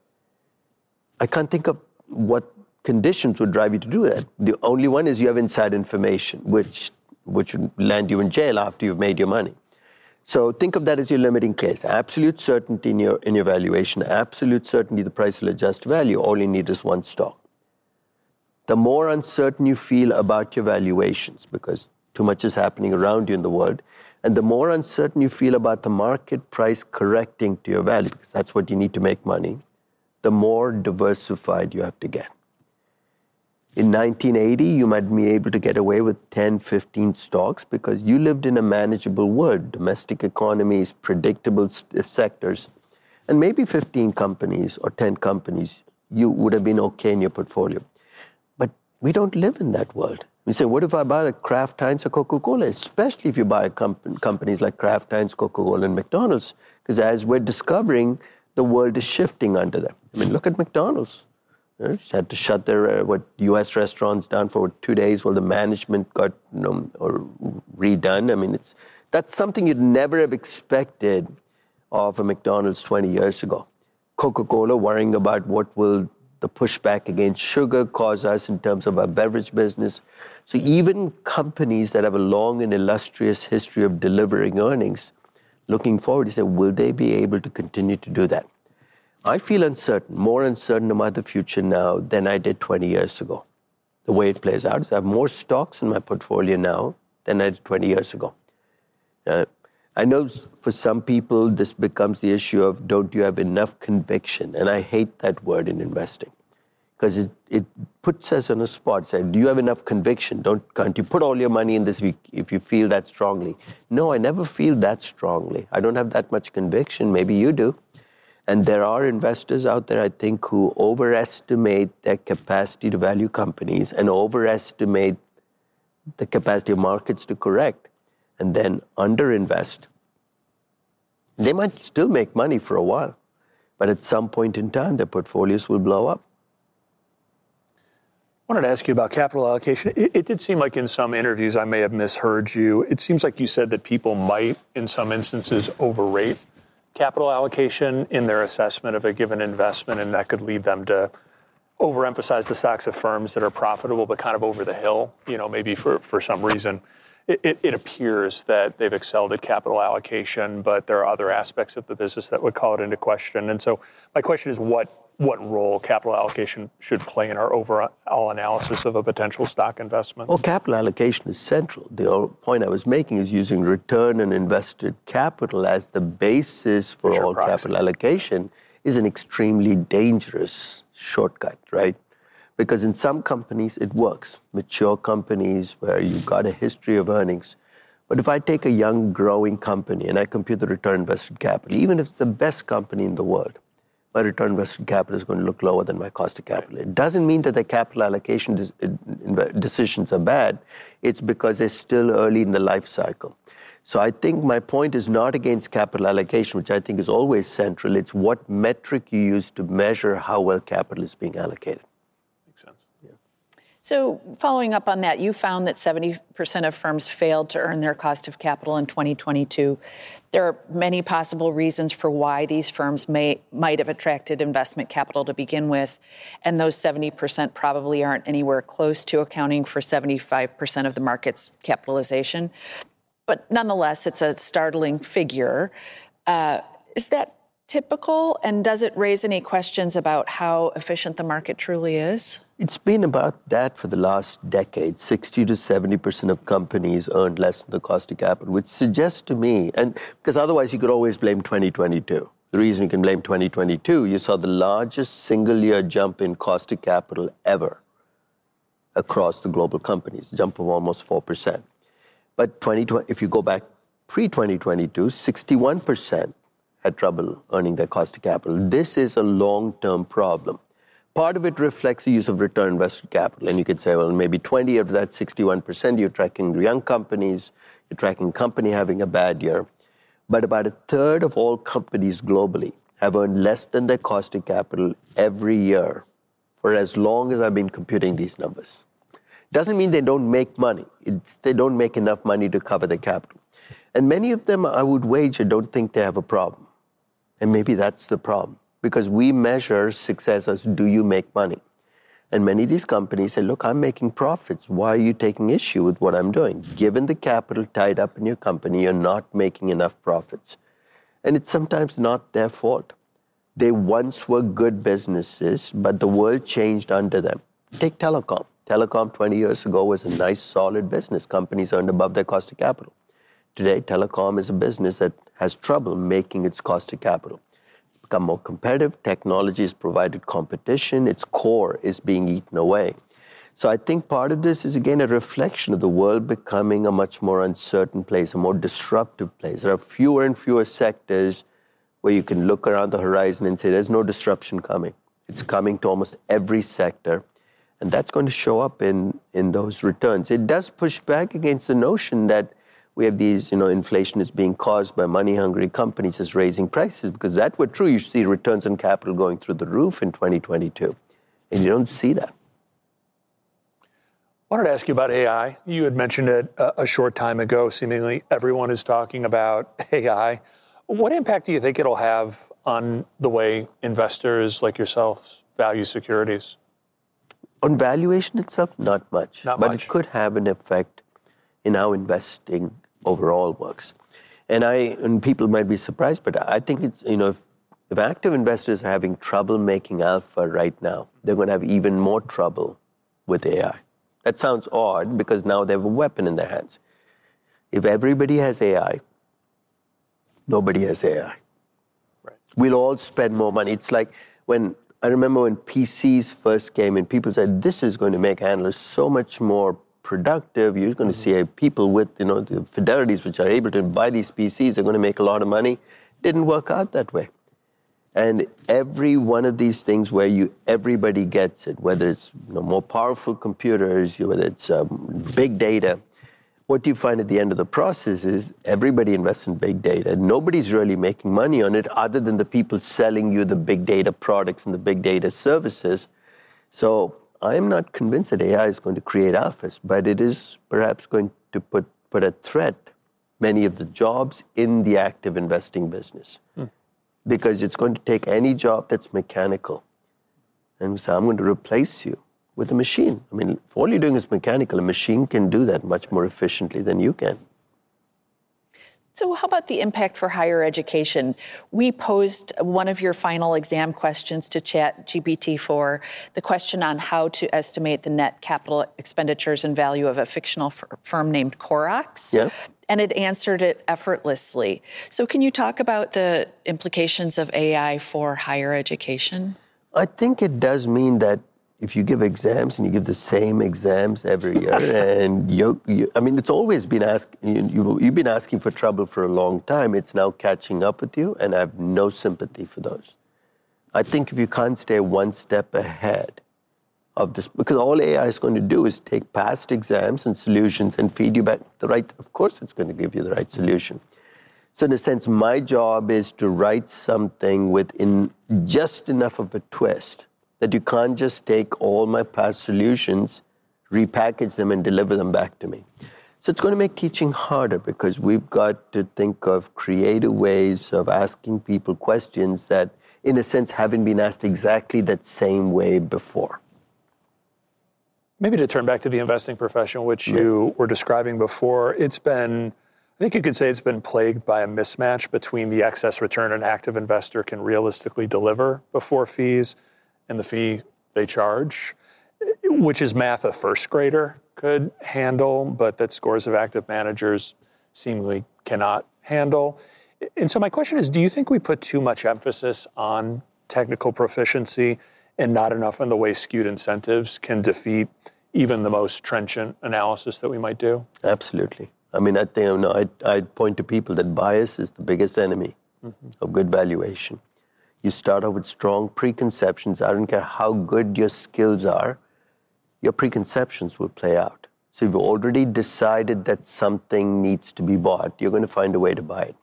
I can't think of what conditions would drive you to do that. The only one is you have inside information, which, which would land you in jail after you've made your money. So think of that as your limiting case. Absolute certainty in your, in your valuation, absolute certainty the price will adjust value. All you need is one stock. The more uncertain you feel about your valuations, because too much is happening around you in the world, and the more uncertain you feel about the market price correcting to your value, because that's what you need to make money, the more diversified you have to get. In 1980, you might be able to get away with 10, 15 stocks because you lived in a manageable world, domestic economies, predictable uh, sectors, and maybe 15 companies or 10 companies, you would have been okay in your portfolio. We don't live in that world. We say, what if I buy a Kraft Heinz or Coca Cola? Especially if you buy comp- companies like Kraft Heinz, Coca Cola, and McDonald's. Because as we're discovering, the world is shifting under them. I mean, look at McDonald's. They had to shut their uh, what U.S. restaurants down for two days while the management got you know or redone. I mean, it's that's something you'd never have expected of a McDonald's 20 years ago. Coca-Cola worrying about what will the pushback against sugar cause us in terms of our beverage business. So even companies that have a long and illustrious history of delivering earnings, looking forward, you say, will they be able to continue to do that? I feel uncertain, more uncertain about the future now than I did 20 years ago. The way it plays out is I have more stocks in my portfolio now than I did 20 years ago. Uh, I know for some people this becomes the issue of don't you have enough conviction? And I hate that word in investing because it, it puts us on a spot. Say, do you have enough conviction? Don't can't you put all your money in this if you feel that strongly? No, I never feel that strongly. I don't have that much conviction. Maybe you do. And there are investors out there, I think, who overestimate their capacity to value companies and overestimate the capacity of markets to correct and then underinvest. They might still make money for a while, but at some point in time, their portfolios will blow up. I wanted to ask you about capital allocation. It, it, did seem like in some interviews I may have misheard you. It seems like you said that people might, in some instances, overrate capital allocation in their assessment of a given investment, and that could lead them to overemphasize the stocks of firms that are profitable but kind of over the hill, you know, maybe for, for some reason. It, it, it, appears that they've excelled at capital allocation, but there are other aspects of the business that would call it into question. And so, my question is what what role capital allocation should play in our overall analysis of a potential stock investment? Well, capital allocation is central. The point I was making is using return on invested capital as the basis for all proxy. capital allocation is an extremely dangerous shortcut, right? Because in some companies it works, mature companies where you've got a history of earnings. But if I take a young, growing company and I compute the return invested capital, even if it's the best company in the world, my return invested capital is going to look lower than my cost of capital. It doesn't mean that the capital allocation decisions are bad. It's because they're still early in the life cycle. So I think my point is not against capital allocation, which I think is always central. It's what metric you use to measure how well capital is being allocated. Makes sense. So, following up on that, you found that 70% of firms failed to earn their cost of capital in 2022. There are many possible reasons for why these firms may might have attracted investment capital to begin with, and those 70% probably aren't anywhere close to accounting for 75% of the market's capitalization. But nonetheless, it's a startling figure. Uh, is that typical, and does it raise any questions about how efficient the market truly is? It's been about that for the last decade. 60 to 70% of companies earned less than the cost of capital, which suggests to me, and because otherwise you could always blame 2022. The reason you can blame 2022, you saw the largest single year jump in cost of capital ever across the global companies, jump of almost 4%. But 2020, if you go back pre 2022, 61% had trouble earning their cost of capital. This is a long term problem. Part of it reflects the use of return invested capital. And you could say, well, maybe 20 of that 61%, you're tracking young companies, you're tracking company having a bad year. But about a third of all companies globally have earned less than their cost of capital every year for as long as I've been computing these numbers. Doesn't mean they don't make money. It's, they don't make enough money to cover their capital. And many of them, I would wager, don't think they have a problem. And maybe that's the problem because we measure success as do you make money? And many of these companies say, look, I'm making profits. Why are you taking issue with what I'm doing? Given the capital tied up in your company, you're not making enough profits. And it's sometimes not their fault. They once were good businesses, but the world changed under them. Take telecom. Telecom 20 years ago was a nice, solid business. Companies earned above their cost of capital. Today, telecom is a business that has trouble making its cost of capital become more competitive. Technology has provided competition. Its core is being eaten away. So I think part of this is again a reflection of the world becoming a much more uncertain place, a more disruptive place. There are fewer and fewer sectors where you can look around the horizon and say there's no disruption coming. It's coming to almost every sector. And that's going to show up in, in those returns. It does push back against the notion that we have these, you know, inflation is being caused by money-hungry companies just raising prices because that were true. You see returns on capital going through the roof in 2022, and you don't see that. I wanted to ask you about AI. You had mentioned it a, a short time ago. Seemingly everyone is talking about AI. What impact do you think it'll have on the way investors like yourself value securities? On valuation itself, not much. Not but much. it could have an effect in how investing overall works. And I and people might be surprised, but I think it's you know if, if active investors are having trouble making alpha right now, they're going to have even more trouble with AI. That sounds odd because now they have a weapon in their hands. If everybody has AI, nobody has AI. Right. We'll all spend more money. It's like when I remember when PCs first came in, people said this is going to make analysts so much more productive. You're going to see people with you know the fidelities which are able to buy these PCs. They're going to make a lot of money. Didn't work out that way. And every one of these things where you everybody gets it, whether it's you know, more powerful computers, whether it's um, big data, what you find at the end of the process is everybody invests in big data. Nobody's really making money on it other than the people selling you the big data products and the big data services. So I'm not convinced that AI is going to create alphas, but it is perhaps going to put, put a threat many of the jobs in the active investing business. Hmm. Because it's going to take any job that's mechanical and say, I'm going to replace you with a machine. I mean, if all you're doing is mechanical, a machine can do that much more efficiently than you can. So, how about the impact for higher education? We posed one of your final exam questions to Chat GPT for the question on how to estimate the net capital expenditures and value of a fictional firm named Corox. Yeah. And it answered it effortlessly. So, can you talk about the implications of AI for higher education? I think it does mean that if you give exams and you give the same exams every year, and you, you I mean, it's always been asked. You, you, you've been asking for trouble for a long time. It's now catching up with you, and I have no sympathy for those. I think if you can't stay one step ahead of this, because all AI is going to do is take past exams and solutions and feed you back the right. Of course, it's going to give you the right solution. So, in a sense, my job is to write something with in just enough of a twist that you can't just take all my past solutions, repackage them, and deliver them back to me. So, it's going to make teaching harder because we've got to think of creative ways of asking people questions that, in a sense, haven't been asked exactly that same way before. Maybe to turn back to the investing profession, which you were describing before, it's been, I think you could say it's been plagued by a mismatch between the excess return an active investor can realistically deliver before fees and the fee they charge, which is math a first grader could handle, but that scores of active managers seemingly cannot handle. And so my question is, do you think we put too much emphasis on technical proficiency and not enough on the way skewed incentives can defeat even the most trenchant analysis that we might do? Absolutely. I mean, I think you know, I'd, I'd point to people that bias is the biggest enemy mm-hmm. of good valuation. You start out with strong preconceptions. I don't care how good your skills are, your preconceptions will play out. So if you've already decided that something needs to be bought, you're going to find a way to buy it.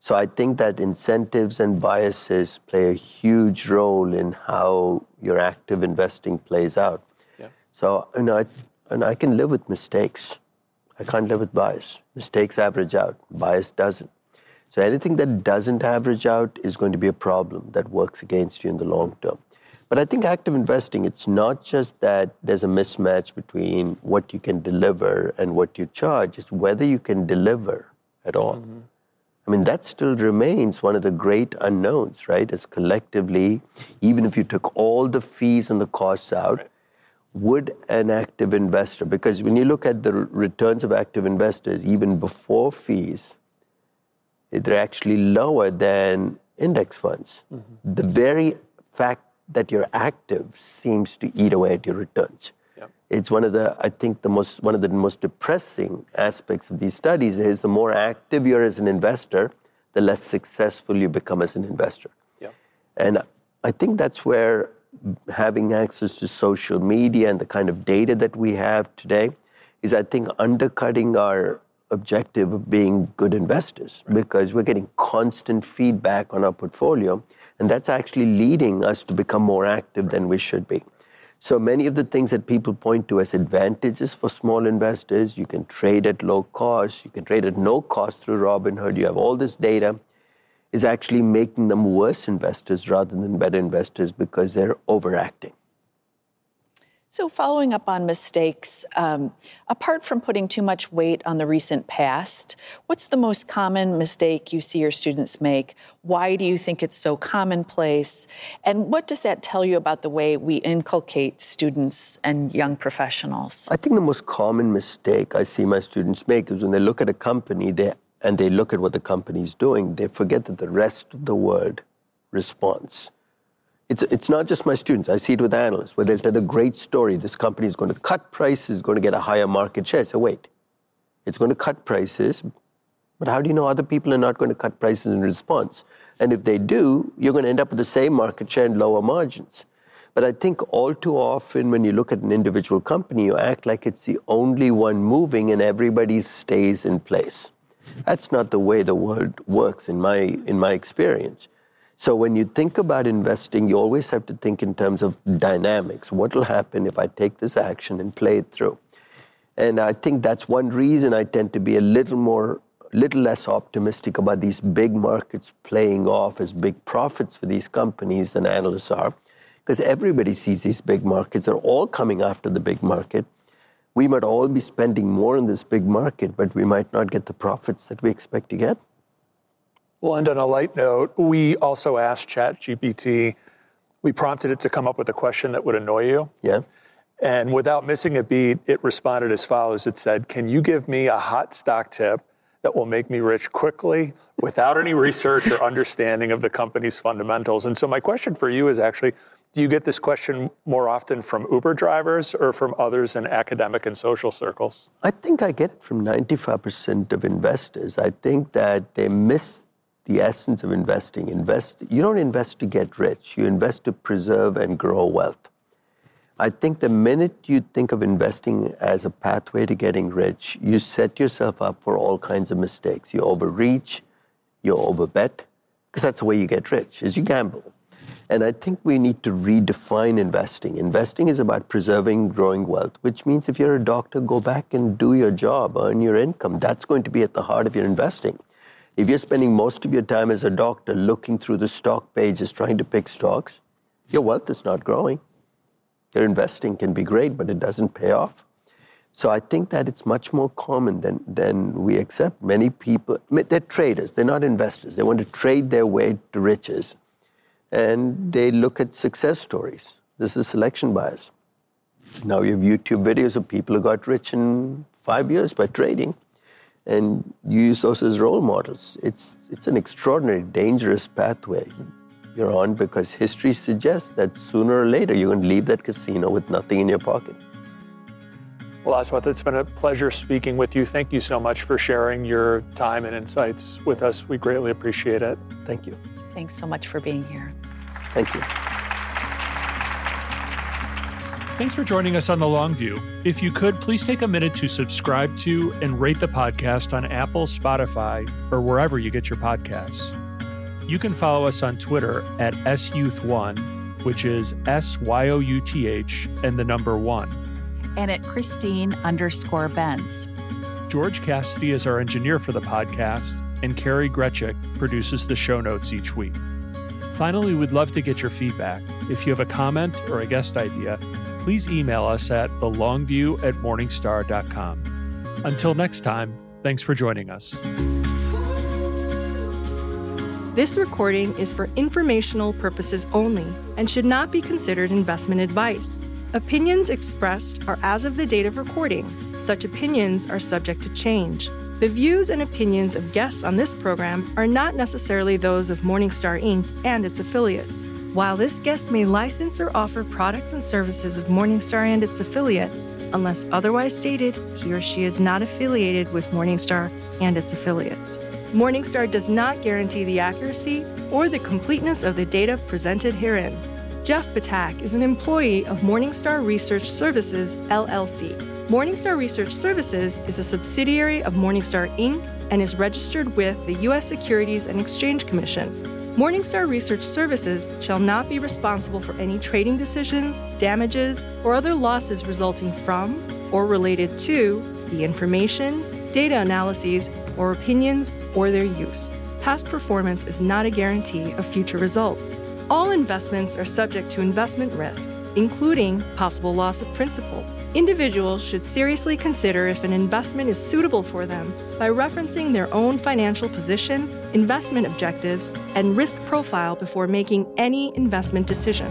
So I think that incentives and biases play a huge role in how your active investing plays out. Yeah. So you know, I, and I can live with mistakes. I can't live with bias. Mistakes average out. Bias doesn't. So anything that doesn't average out is going to be a problem that works against you in the long term. But I think active investing, it's not just that there's a mismatch between what you can deliver and what you charge, it's whether you can deliver at all. Mm-hmm. I mean, that still remains one of the great unknowns, right? As collectively, even if you took all the fees and the costs out, right. would an active investor, because when you look at the returns of active investors, even before fees, they're actually lower than index funds. Mm-hmm. The very fact that you're active seems to eat away at your returns. Yep. It's one of the, I think, the most one of the most depressing aspects of these studies is the more active you're as an investor, the less successful you become as an investor. Yep. And I think that's where having access to social media and the kind of data that we have today is, I think, undercutting our objective of being good investors right. because we're getting constant feedback on our portfolio and that's actually leading us to become more active than we should be. So many of the things that people point to as advantages for small investors, you can trade at low cost, you can trade at no cost through Robinhood, you have all this data, is actually making them worse investors rather than better investors because they're overacting. So, following up on mistakes, um, apart from putting too much weight on the recent past, what's the most common mistake you see your students make? Why do you think it's so commonplace? And what does that tell you about the way we inculcate students and young professionals? I think the most common mistake I see my students make is when they look at a company they, and they look at what the company is doing, they forget that the rest of the world responds. It's, it's not just my students. I see it with analysts where they'll tell a great story. This company is going to cut prices, going to get a higher market share. So wait, it's going to cut prices, but how do you know other people are not going to cut prices in response? And if they do, you're going to end up with the same market share and lower margins. But I think all too often when you look at an individual company, you act like it's the only one moving and everybody stays in place. That's not the way the world works in my, in my experience. So when you think about investing, you always have to think in terms of dynamics. What will happen if I take this action and play it through? And I think that's one reason I tend to be a little more, little less optimistic about these big markets playing off as big profits for these companies than analysts are, because everybody sees these big markets. They're all coming after the big market. We might all be spending more in this big market, but we might not get the profits that we expect to get. Well, and on a light note, we also asked ChatGPT, we prompted it to come up with a question that would annoy you. Yeah. And without missing a beat, it responded as follows It said, Can you give me a hot stock tip that will make me rich quickly without any research or understanding of the company's fundamentals? And so, my question for you is actually do you get this question more often from Uber drivers or from others in academic and social circles? I think I get it from 95% of investors. I think that they miss the essence of investing. Invest, you don't invest to get rich, you invest to preserve and grow wealth. I think the minute you think of investing as a pathway to getting rich, you set yourself up for all kinds of mistakes. You overreach, you overbet, because that's the way you get rich, is you gamble. And I think we need to redefine investing. Investing is about preserving, growing wealth, which means if you're a doctor, go back and do your job, earn your income. That's going to be at the heart of your investing. If you're spending most of your time as a doctor looking through the stock pages trying to pick stocks, your wealth is not growing. Your investing can be great, but it doesn't pay off. So I think that it's much more common than, than we accept. Many people, they're traders, they're not investors. They want to trade their way to riches. And they look at success stories. This is selection bias. Now you have YouTube videos of people who got rich in five years by trading and you use those as role models. It's, it's an extraordinary, dangerous pathway you're on because history suggests that sooner or later you're going to leave that casino with nothing in your pocket. Well, Aswath, it's been a pleasure speaking with you. Thank you so much for sharing your time and insights with us. We greatly appreciate it. Thank you. Thanks so much for being here. Thank you. Thanks for joining us on The Long View. If you could, please take a minute to subscribe to and rate the podcast on Apple, Spotify, or wherever you get your podcasts. You can follow us on Twitter at SYouth1, which is S Y O U T H and the number one. And at Christine underscore Benz. George Cassidy is our engineer for the podcast and Kari Greczek produces the show notes each week. Finally, we'd love to get your feedback. If you have a comment or a guest idea, please email us at thelongview at morningstar.com. Until next time, thanks for joining us. This recording is for informational purposes only and should not be considered investment advice. Opinions expressed are as of the date of recording. Such opinions are subject to change. The views and opinions of guests on this program are not necessarily those of Morningstar Inc. and its affiliates. While this guest may license or offer products and services of Morningstar and its affiliates, unless otherwise stated, he or she is not affiliated with Morningstar and its affiliates. Morningstar does not guarantee the accuracy or the completeness of the data presented herein. Jeff Ptak is an employee of Morningstar Research Services, LLC. Morningstar Research Services is a subsidiary of Morningstar Inc. and is registered with the U.S. Securities and Exchange Commission. Morningstar Research Services shall not be responsible for any trading decisions, damages, or other losses resulting from or related to the information, data analyses, or opinions or their use. Past performance is not a guarantee of future results. All investments are subject to investment risk, including possible loss of principal. Individuals should seriously consider if an investment is suitable for them by referencing their own financial position, investment objectives, and risk profile before making any investment decision.